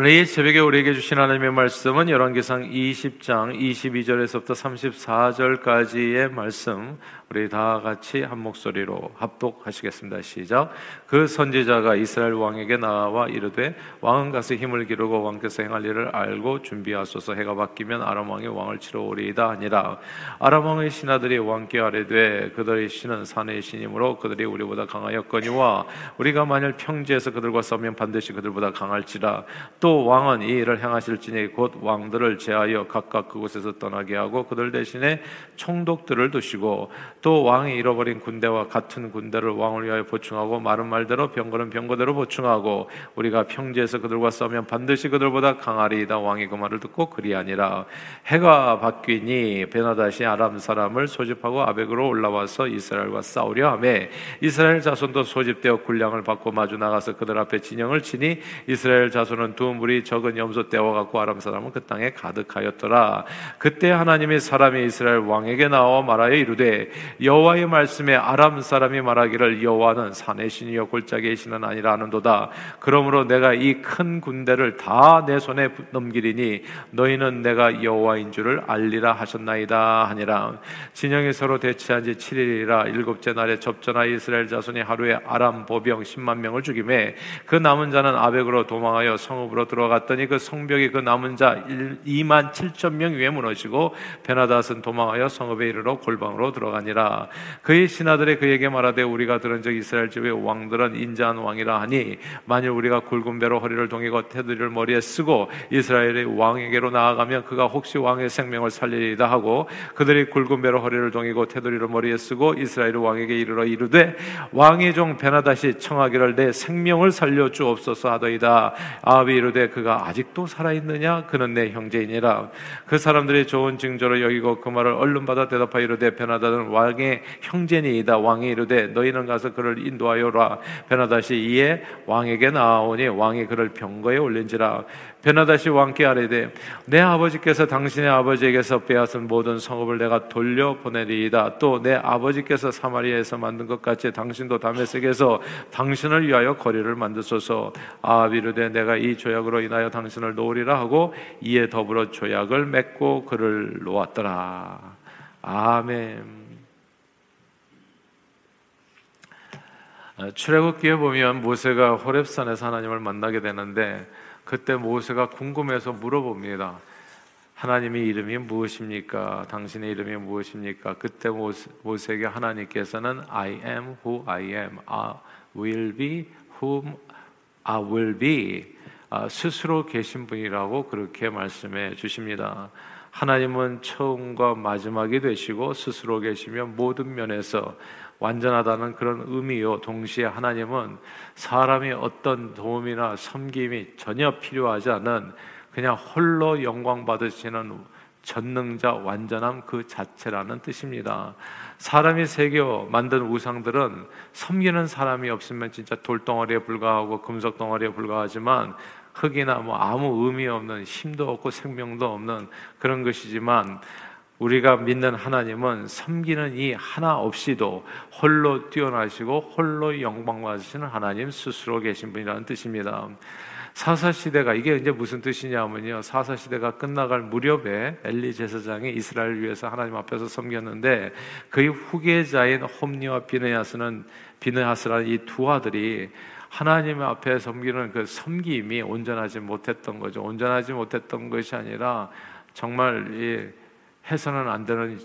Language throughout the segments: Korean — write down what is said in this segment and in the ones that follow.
오늘 이 새벽에 우리에게 주신 하나님의 말씀은 열왕기상 20장 22절에서부터 34절까지의 말씀 우리 다 같이 한 목소리로 합독하시겠습니다. 시작. 그 선지자가 이스라엘 왕에게 나와 이르되 왕은 가서 힘을 기르고 왕께서 행할 일을 알고 준비하소서 해가 바뀌면 아람 왕이 왕을 치러 오리이다 하니라. 아람 왕의 신하들이 왕께 아뢰되 그들의 신은 산의 신이므로 그들이 우리보다 강하였거니와 우리가 만일 평지에서 그들과 싸우면 반드시 그들보다 강할지라. 또 왕은 이 일을 행하실지니 곧 왕들을 제하여 각각 그곳에서 떠나게 하고 그들 대신에 총독들을 두시고 또 왕이 잃어버린 군대와 같은 군대를 왕을 위하여 보충하고 마른 말대로 병거는 병거대로 보충하고 우리가 평지에서 그들과 싸우면 반드시 그들보다 강하리이다 왕이 그 말을 듣고 그리하니라. 해가 바뀌니 베나다시 아람 사람을 소집하고 아벡으로 올라와서 이스라엘과 싸우려 하매 이스라엘 자손도 소집되어 군량을 받고 마주 나가서 그들 앞에 진영을 치니 이스라엘 자손은 두 무리 적은 염소 떼와 갖고 아람 사람은 그 땅에 가득하였더라. 그때 하나님이 사람이 이스라엘 왕에게 나와 말하여 이르되 여호와의 말씀에 아람 사람이 말하기를 여호와는 산의 신이여 골짜기의 신은 아니라 하는도다. 그러므로 내가 이 큰 군대를 다 내 손에 넘기리니 너희는 내가 여호와인 줄을 알리라 하셨나이다 하니라. 진영이 서로 대치한 지 7일이라 일곱째 날에 접전하여 이스라엘 자손이 하루에 아람 보병 10만 명을 죽임에 그 남은 자는 아벡으로 도망하여 성읍으로 들어갔더니 그 성벽이 그 남은 자 2만 7천 명 위에 무너지고 베나닷은 도망하여 성읍에 이르러 골방으로 들어가니라. 아니라. 그의 신하들이 그에게 말하되 우리가 들은 적 이스라엘 집의 왕들은 인자한 왕이라 하니 만일 우리가 굵은 배로 허리를 동이고 테두리를 머리에 쓰고 이스라엘의 왕에게로 나아가면 그가 혹시 왕의 생명을 살리리다 하고 그들이 굵은 배로 허리를 동이고 테두리를 머리에 쓰고 이스라엘 왕에게 이르러 이르되 왕의 종 베나다시 청하기를 내 생명을 살려 주옵소서 하더이다. 아비 이르되 그가 아직도 살아 있느냐? 그는 내 형제이니라. 그 사람들이 좋은 징조로 여기고 그 말을 얼른 받아 대답하여 이르되 베나다는 왕의 형제니이다 왕이 이르되 너희는 가서 그를 인도하여라. 베나다시 이에 왕에게 나아오니 왕이 그를 병거에 올린지라. 베나다시 왕께 아뢰되 내 아버지께서 당신의 아버지에게서 빼앗은 모든 성읍을 내가 돌려 보내리이다. 또 내 아버지께서 사마리아에서 만든 것 같이 당신도 다메섹에서 당신을 위하여 거리를 만드소서. 아비르되 내가 이 조약으로 인하여 당신을 놓으리라 하고 이에 더불어 조약을 맺고 그를 놓았더라. 아멘. 출애굽기에 보면 모세가 호렙산에서 하나님을 만나게 되는데 그때 모세가 궁금해서 물어봅니다. 하나님의 이름이 무엇입니까? 당신의 이름이 무엇입니까? 그때 모세, 에게 하나님께서는 I am who I am, I will be whom I will be 아, 스스로 계신 분이라고 그렇게 말씀해 주십니다. 하나님은 처음과 마지막이 되시고 스스로 계시며 모든 면에서 완전하다는 그런 의미요. 동시에 하나님은 사람이 어떤 도움이나 섬김이 전혀 필요하지 않은 그냥 홀로 영광 받으시는 전능자 완전함 그 자체라는 뜻입니다. 사람이 새겨 만든 우상들은 섬기는 사람이 없으면 진짜 돌덩어리에 불과하고 금속 덩어리에 불과하지만 흙이나 뭐 아무 의미 없는 힘도 없고 생명도 없는 그런 것이지만 우리가 믿는 하나님은 섬기는 이 하나 없이도 홀로 뛰어나시고 홀로 영광 받으시는 하나님 스스로 계신 분이라는 뜻입니다. 사사 시대가 이게 이제 무슨 뜻이냐면요. 사사 시대가 끝나갈 무렵에 엘리 제사장이 이스라엘 위해서 하나님 앞에서 섬겼는데 그의 후계자인 홈니와 비느하스는 비느하스라는 이 두 아들이 하나님 앞에 섬기는 그 섬김이 온전하지 못했던 거죠. 온전하지 못했던 것이 아니라 정말 이 해서는 안 되는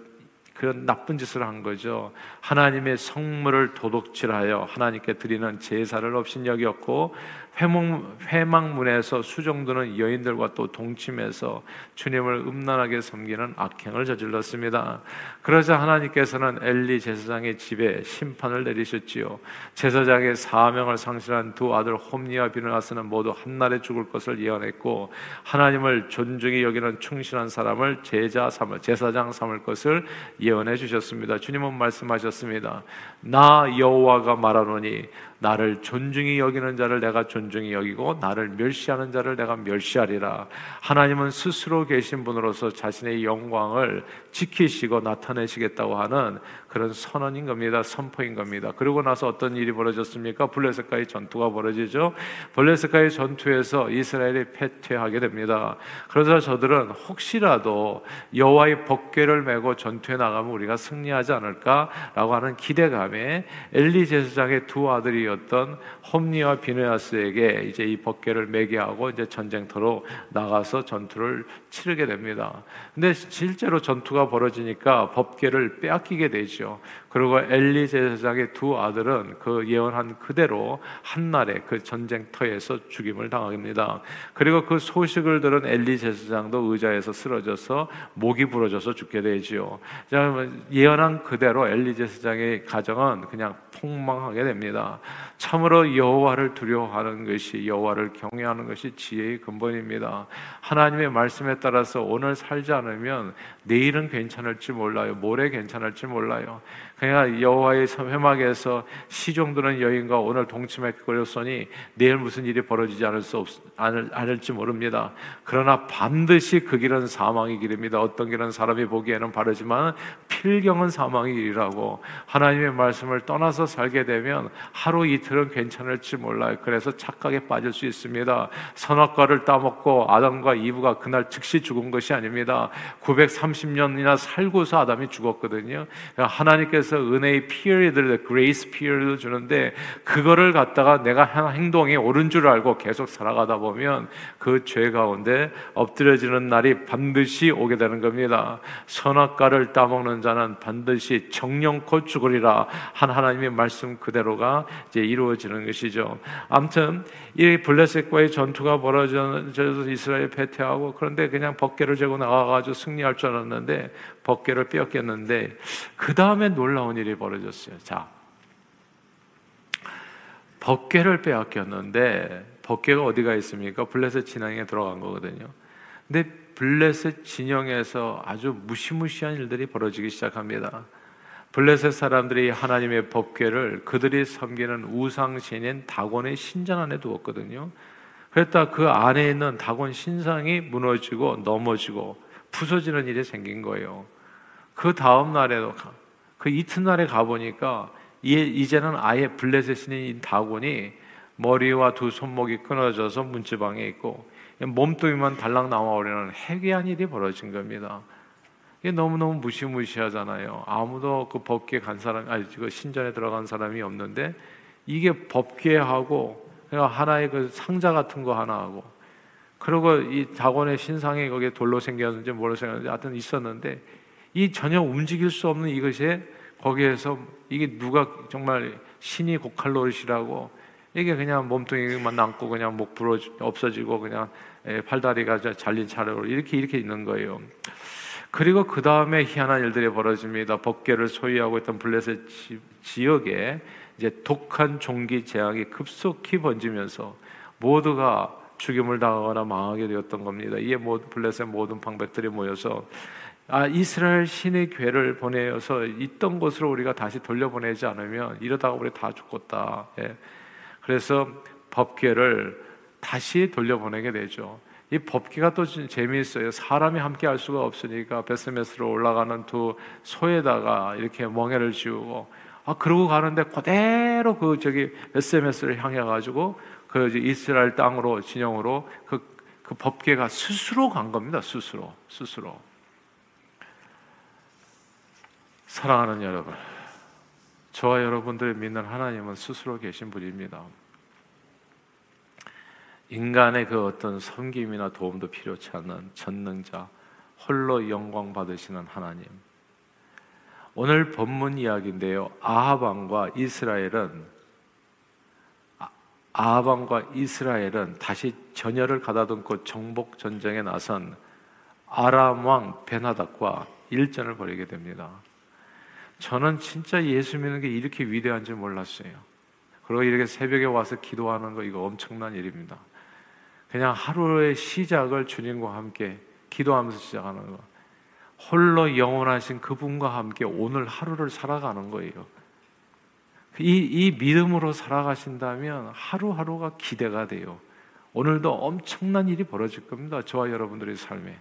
그런 나쁜 짓을 한 거죠. 하나님의 성물을 도둑질하여 하나님께 드리는 제사를 없인 여겼고 회망, 회망문에서 수종드는 여인들과 또 동침해서 주님을 음란하게 섬기는 악행을 저질렀습니다. 그러자 하나님께서는 엘리 제사장의 집에 심판을 내리셨지요. 제사장의 사명을 상실한 두 아들 홈니와 비느하스는 모두 한날에 죽을 것을 예언했고 하나님을 존중히 여기는 충실한 사람을 제자 삼을 제사장 삼을 것을 예언해 주셨습니다. 주님은 말씀하셨습니다. 나 여호와가 말하노니 나를 존중히 여기는 자를 내가 존중히 여기고 나를 멸시하는 자를 내가 멸시하리라. 하나님은 스스로 계신 분으로서 자신의 영광을 지키시고 나타내시겠다고 하는 그런 선언인 겁니다. 선포인 겁니다. 그러고 나서 어떤 일이 벌어졌습니까? 블레셋과의 전투가 벌어지죠. 블레셋과의 전투에서 이스라엘이 패퇴하게 됩니다. 그래서 저들은 혹시라도 여호와의 법궤를 메고 전투에 나가면 우리가 승리하지 않을까라고 하는 기대감에 엘리 제사장의 두 아들이었던 홈니와 비느야스에게 이제 이 법궤를 매게 하고 이제 전쟁터로 나가서 전투를 치르게 됩니다. 근데 실제로 전투가 벌어지니까 법궤를 빼앗기게 되죠. 것이죠. 그리고 엘리 제사장의 두 아들은 그 예언한 그대로 한날에 그 전쟁터에서 죽임을 당합니다. 그리고 그 소식을 들은 엘리 제사장도 의자에서 쓰러져서 목이 부러져서 죽게 되지요. 예언한 그대로 엘리 제사장의 가정은 그냥 폭망하게 됩니다. 참으로 여호와를 두려워하는 것이 여호와를 경외하는 것이 지혜의 근본입니다. 하나님의 말씀에 따라서 오늘 살지 않으면 내일은 괜찮을지 몰라요. 모레 괜찮을지 몰라요. 그냥 여호와의 회막에서 시종드는 여인과 오늘 동침에 걸렸으니 내일 무슨 일이 벌어지지 않을 수 없, 않을, 않을지 모릅니다. 그러나 반드시 그 길은 사망의 길입니다. 어떤 길은 사람이 보기에는 바르지만 필경은 사망의 길이라고 하나님의 말씀을 떠나서 살게 되면 하루 이틀은 괜찮을지 몰라요. 그래서 착각에 빠질 수 있습니다. 선악과를 따먹고 아담과 이브가 그날 즉시 죽은 것이 아닙니다. 930년이나 살고서 아담이 죽었거든요. 그러니까 하나님께서 하나님께서 은혜의 period를 grace period 주는데 그거를 갖다가 내가 한 행동이 옳은 줄 알고 계속 살아가다 보면 그 죄 가운데 엎드려지는 날이 반드시 오게 되는 겁니다. 선악과를 따먹는 자는 반드시 정령코 죽으리라 한 하나님의 말씀 그대로가 이제 이루어지는 것이죠. 아무튼 이 블레셋과의 전투가 벌어져서 이스라엘 패퇴하고 그런데 그냥 법궤를 재고 나가가지고 승리할 줄 알았는데 법궤를 빼앗겼는데 그 다음에 놀라운 일이 벌어졌어요. 자, 법궤를 빼앗겼는데 법궤가 어디가 있습니까? 블레셋 진영에 들어간 거거든요. 근데 블레셋 진영에서 아주 무시무시한 일들이 벌어지기 시작합니다. 블레셋 사람들이 하나님의 법궤를 그들이 섬기는 우상 신인 다곤의 신전 안에 두었거든요. 그랬다 그 안에 있는 다곤 신상이 무너지고 넘어지고 부서지는 일이 생긴 거예요. 그 다음 날에도 그 이튿날에 가보니까 이제는 아예 블레셋 신인 다곤이 머리와 두 손목이 끊어져서 문지방에 있고 몸뚱이만 달랑 나와오려는 해괴한 일이 벌어진 겁니다. 이게 너무너무 무시무시하잖아요. 아무도 그 법계 간 사람, 아니, 그 신전에 들어간 사람이 없는데 이게 법계하고 하나의 그 상자 같은 거 하나 하고 그리고 이 다곤의 신상이 거기에 돌로 생겼는지 뭘로 생겼는지 하여튼 있었는데 이 전혀 움직일 수 없는 이것이 거기에서 이게 누가 정말 신이 고칼 노릇이라고 이게 그냥 몸뚱이만 남고 그냥 목 부러 없어지고 그냥 팔다리가 잘린 차례로 이렇게 이렇게 있는 거예요. 그리고 그 다음에 희한한 일들이 벌어집니다. 법계를 소유하고 있던 블레셋 지역에 이제 독한 종기 재앙이 급속히 번지면서 모두가 죽임을 당하거나 망하게 되었던 겁니다. 이에 블레셋 모든 방백들이 모여서 아, 이스라엘 신의 괴를 보내어서 있던 곳으로 우리가 다시 돌려보내지 않으면 이러다가 우리 다 죽겠다. 예. 그래서 법궤를 다시 돌려보내게 되죠. 이 법기가 또 재미있어요. 사람이 함께 할 수가 없으니까 베스메스로 올라가는 두 소에다가 이렇게 멍해를 지우고 아 그러고 가는데 그대로 그 저기 베스메스를 향해 가지고 그 이스라엘 땅으로 진영으로 그, 그 법계가 스스로 간 겁니다. 스스로 스스로 사랑하는 여러분, 저와 여러분들이 믿는 하나님은 스스로 계신 분입니다. 인간의 그 어떤 섬김이나 도움도 필요치 않는 전능자, 홀로 영광 받으시는 하나님. 오늘 본문 이야기인데요. 아하방과 이스라엘은 아, 아하방과 이스라엘은 다시 전열을 가다듬고 정복 전쟁에 나선 아람 왕 베나닥과 일전을 벌이게 됩니다. 저는 진짜 예수 믿는 게 이렇게 위대한 줄 몰랐어요. 그리고 이렇게 새벽에 와서 기도하는 거 이거 엄청난 일입니다. 그냥 하루의 시작을 주님과 함께 기도하면서 시작하는 거. 홀로 영원하신 그분과 함께 오늘 하루를 살아가는 거예요. 이, 이 믿음으로 살아가신다면 하루하루가 기대가 돼요. 오늘도 엄청난 일이 벌어질 겁니다. 저와 여러분들의 삶에.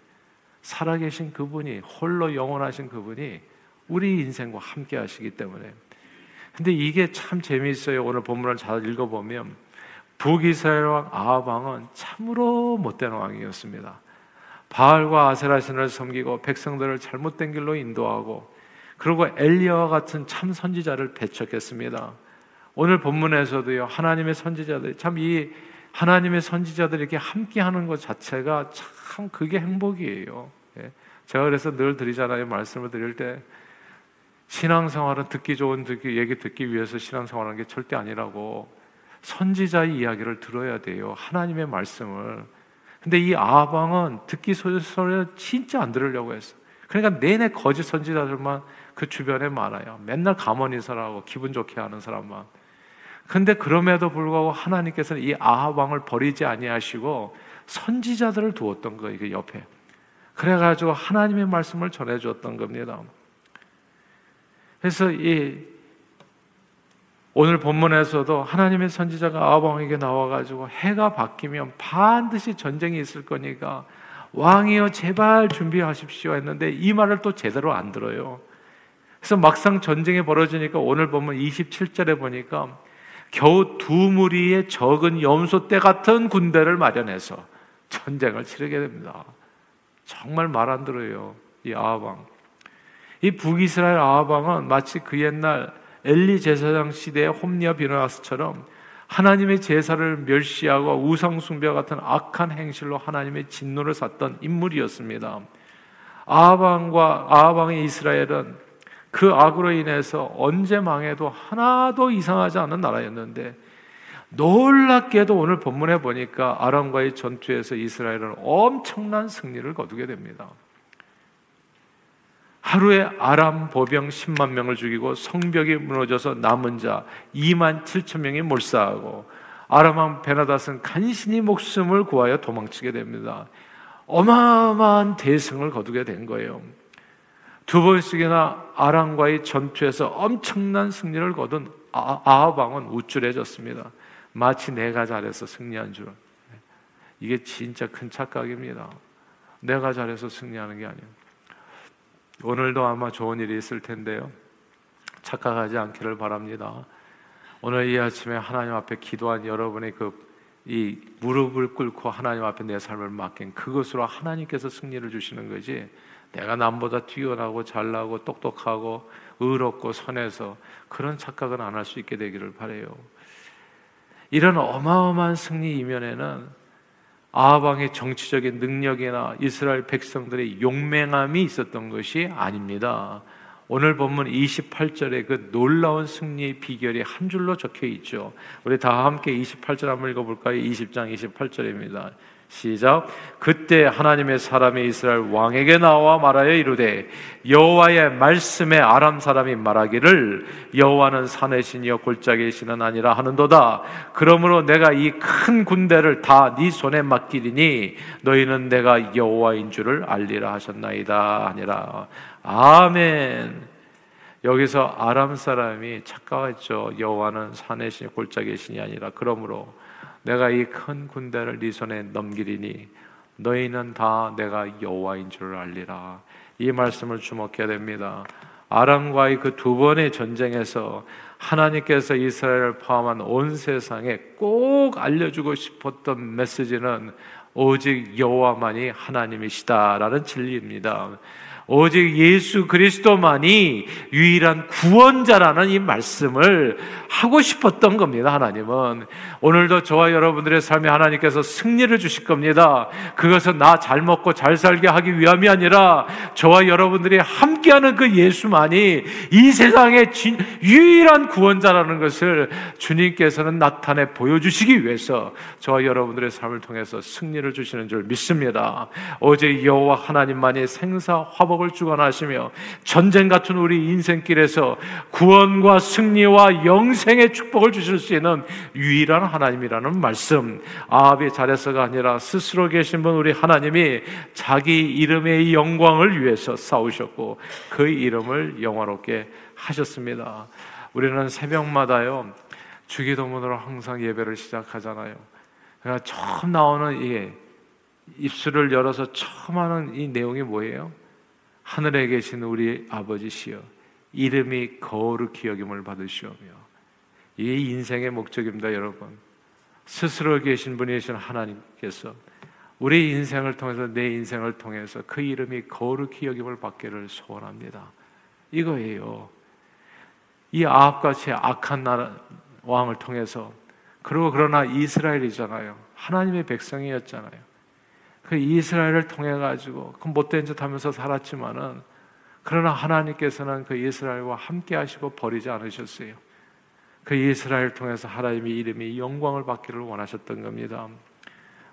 살아계신 그분이, 홀로 영원하신 그분이 우리 인생과 함께 하시기 때문에. 근데 이게 참 재미있어요. 오늘 본문을 잘 읽어보면 북이스라엘 왕 아합 왕은 참으로 못된 왕이었습니다. 바알과 아세라 신을 섬기고 백성들을 잘못된 길로 인도하고 그리고 엘리야와 같은 참 선지자를 배척했습니다. 오늘 본문에서도요 하나님의 선지자들 참이 하나님의 선지자들이 이렇게 함께하는 것 자체가 참 그게 행복이에요. 예. 제가 그래서 늘 드리잖아요 말씀을 드릴 때 신앙생활은 듣기 좋은 듣기 얘기 듣기 위해서 신앙생활하는 게 절대 아니라고 선지자의 이야기를 들어야 돼요 하나님의 말씀을. 근데 이 아방은 듣기 소리를 진짜 안 들으려고 했어. 그러니까 내내 거짓 선지자들만 그 주변에 많아요. 맨날 가만히서라고 기분 좋게 하는 사람만. 근데 그럼에도 불구하고 하나님께서는 이 아합 왕을 버리지 아니하시고 선지자들을 두었던 거예요. 그 옆에. 그래가지고 하나님의 말씀을 전해주었던 겁니다. 그래서 이 오늘 본문에서도 하나님의 선지자가 아합 왕에게 나와가지고 해가 바뀌면 반드시 전쟁이 있을 거니까 왕이여 제발 준비하십시오 했는데 이 말을 또 제대로 안 들어요. 그래서 막상 전쟁이 벌어지니까 오늘 보면 27절에 보니까 겨우 두 무리의 적은 염소 때 같은 군대를 마련해서 전쟁을 치르게 됩니다. 정말 말 안 들어요. 이 아합왕. 이 북이스라엘 아합왕은 마치 그 옛날 엘리 제사장 시대의 홈리아 비나스처럼 하나님의 제사를 멸시하고 우상 숭배 같은 악한 행실로 하나님의 진노를 샀던 인물이었습니다. 아합왕과 아합왕의 이스라엘은 그 악으로 인해서 언제 망해도 하나도 이상하지 않은 나라였는데 놀랍게도 오늘 본문에 보니까 아람과의 전투에서 이스라엘은 엄청난 승리를 거두게 됩니다. 하루에 아람 보병 10만 명을 죽이고 성벽이 무너져서 남은 자 2만 7천 명이 몰사하고 아람 왕 베나닷은 간신히 목숨을 구하여 도망치게 됩니다. 어마어마한 대승을 거두게 된 거예요. 두 번씩이나 아랑과의 전투에서 엄청난 승리를 거둔 아, 아합 왕은 우쭐해졌습니다. 마치 내가 잘해서 승리한 줄. 이게 진짜 큰 착각입니다. 내가 잘해서 승리하는 게 아니에요. 오늘도 아마 좋은 일이 있을 텐데요. 착각하지 않기를 바랍니다. 오늘 이 아침에 하나님 앞에 기도한 여러분의 그 이 무릎을 꿇고 하나님 앞에 내 삶을 맡긴 그것으로 하나님께서 승리를 주시는 거지. 내가 남보다 뛰어나고 잘나고 똑똑하고 의롭고 선해서 그런 착각은 안 할 수 있게 되기를 바래요. 이런 어마어마한 승리 이면에는 아방의 정치적인 능력이나 이스라엘 백성들의 용맹함이 있었던 것이 아닙니다. 오늘 본문 28절에 그 놀라운 승리의 비결이 한 줄로 적혀 있죠. 우리 다 함께 28절 한번 읽어볼까요? 20장 28절입니다. 시작. 그때 하나님의 사람이 이스라엘 왕에게 나와 말하여 이르되 여호와의 말씀에 아람 사람이 말하기를 여호와는 산의 신이여 골짜기의 신은 아니라 하는도다. 그러므로 내가 이 큰 군대를 다 네 손에 맡기리니 너희는 내가 여호와인 줄을 알리라 하셨나이다 아니라 아멘. 여기서 아람 사람이 착각했죠. 여호와는 산의 신, 골짜기의 신이 아니라 그러므로 내가 이 큰 군대를 네 손에 넘기리니 너희는 다 내가 여호와인 줄 알리라. 이 말씀을 주목해야 됩니다. 아람과의 그 두 번의 전쟁에서 하나님께서 이스라엘을 포함한 온 세상에 꼭 알려주고 싶었던 메시지는 오직 여호와만이 하나님이시다라는 진리입니다. 오직 예수 그리스도만이 유일한 구원자라는 이 말씀을 하고 싶었던 겁니다. 하나님은 오늘도 저와 여러분들의 삶에 하나님께서 승리를 주실 겁니다. 그것은 나 잘 먹고 잘 살게 하기 위함이 아니라 저와 여러분들이 함께하는 그 예수만이 이 세상의 진, 유일한 구원자라는 것을 주님께서는 나타내 보여주시기 위해서 저와 여러분들의 삶을 통해서 승리를 주시는 줄 믿습니다. 오직 여호와 하나님만이 생사 화복 축복을 주관하시며 전쟁 같은 우리 인생길에서 구원과 승리와 영생의 축복을 주실 수 있는 유일한 하나님이라는 말씀. 아합의 자에서가 아니라 스스로 계신 분 우리 하나님이 자기 이름의 영광을 위해서 싸우셨고 그 이름을 영화롭게 하셨습니다. 우리는 새벽마다요 주기도문으로 항상 예배를 시작하잖아요. 그러니까 처음 나오는 이 입술을 열어서 처음 하는 이 내용이 뭐예요? 하늘에 계신 우리 아버지시여 이름이 거룩히 여김을 받으시오며 이게 인생의 목적입니다, 여러분. 스스로 계신 분이신 하나님께서 우리 인생을 통해서 내 인생을 통해서 그 이름이 거룩히 여김을 받기를 소원합니다. 이거예요. 이 아합같이 악한 나라 왕을 통해서 그리고 그러나 이스라엘이잖아요. 하나님의 백성이었잖아요. 그 이스라엘을 통해 가지고 그 못된 짓 하면서 살았지만은 그러나 하나님께서는 그 이스라엘과 함께 하시고 버리지 않으셨어요. 그 이스라엘 통해서 하나님의 이름이 영광을 받기를 원하셨던 겁니다.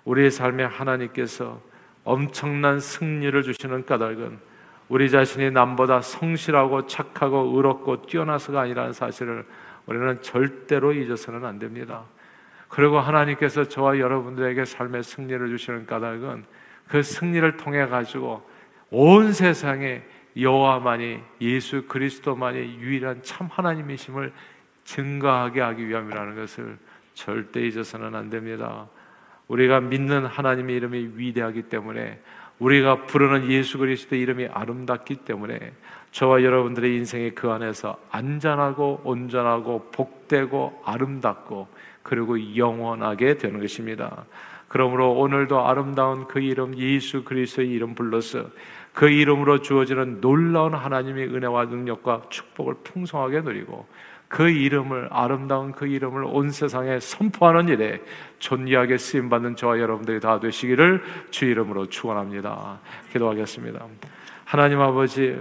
우리의 삶에 하나님께서 엄청난 승리를 주시는 까닭은 우리 자신이 남보다 성실하고 착하고 의롭고 뛰어나서가 아니라는 사실을 우리는 절대로 잊어서는 안 됩니다. 그리고 하나님께서 저와 여러분들에게 삶의 승리를 주시는 까닭은 그 승리를 통해 가지고 온 세상에 여호와만이 예수 그리스도만이 유일한 참 하나님이심을 증거하게 하기 위함이라는 것을 절대 잊어서는 안 됩니다. 우리가 믿는 하나님의 이름이 위대하기 때문에 우리가 부르는 예수 그리스도 이름이 아름답기 때문에 저와 여러분들의 인생이 그 안에서 안전하고 온전하고 복되고 아름답고 그리고 영원하게 되는 것입니다. 그러므로 오늘도 아름다운 그 이름 예수 그리스도의 이름 불러서 그 이름으로 주어지는 놀라운 하나님의 은혜와 능력과 축복을 풍성하게 누리고 그 이름을 아름다운 그 이름을 온 세상에 선포하는 일에 존귀하게 쓰임 받는 저와 여러분들이 다 되시기를 주 이름으로 축원합니다. 기도하겠습니다. 하나님 아버지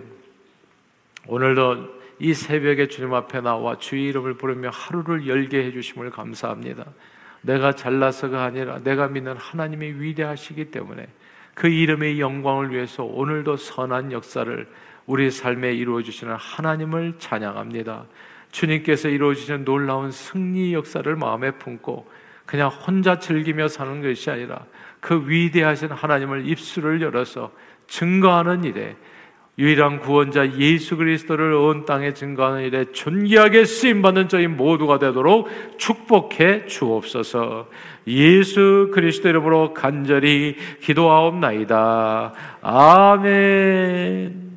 오늘도 이 새벽에 주님 앞에 나와 주의 이름을 부르며 하루를 열게 해 주심을 감사합니다. 내가 잘나서가 아니라 내가 믿는 하나님이 위대하시기 때문에 그 이름의 영광을 위해서 오늘도 선한 역사를 우리 삶에 이루어 주시는 하나님을 찬양합니다. 주님께서 이루어지신 놀라운 승리 역사를 마음에 품고 그냥 혼자 즐기며 사는 것이 아니라 그 위대하신 하나님을 입술을 열어서 증거하는 일에 유일한 구원자 예수 그리스도를 온 땅에 증거하는 일에 존귀하게 쓰임 받는 저희 모두가 되도록 축복해 주옵소서. 예수 그리스도 이름으로 간절히 기도하옵나이다. 아멘.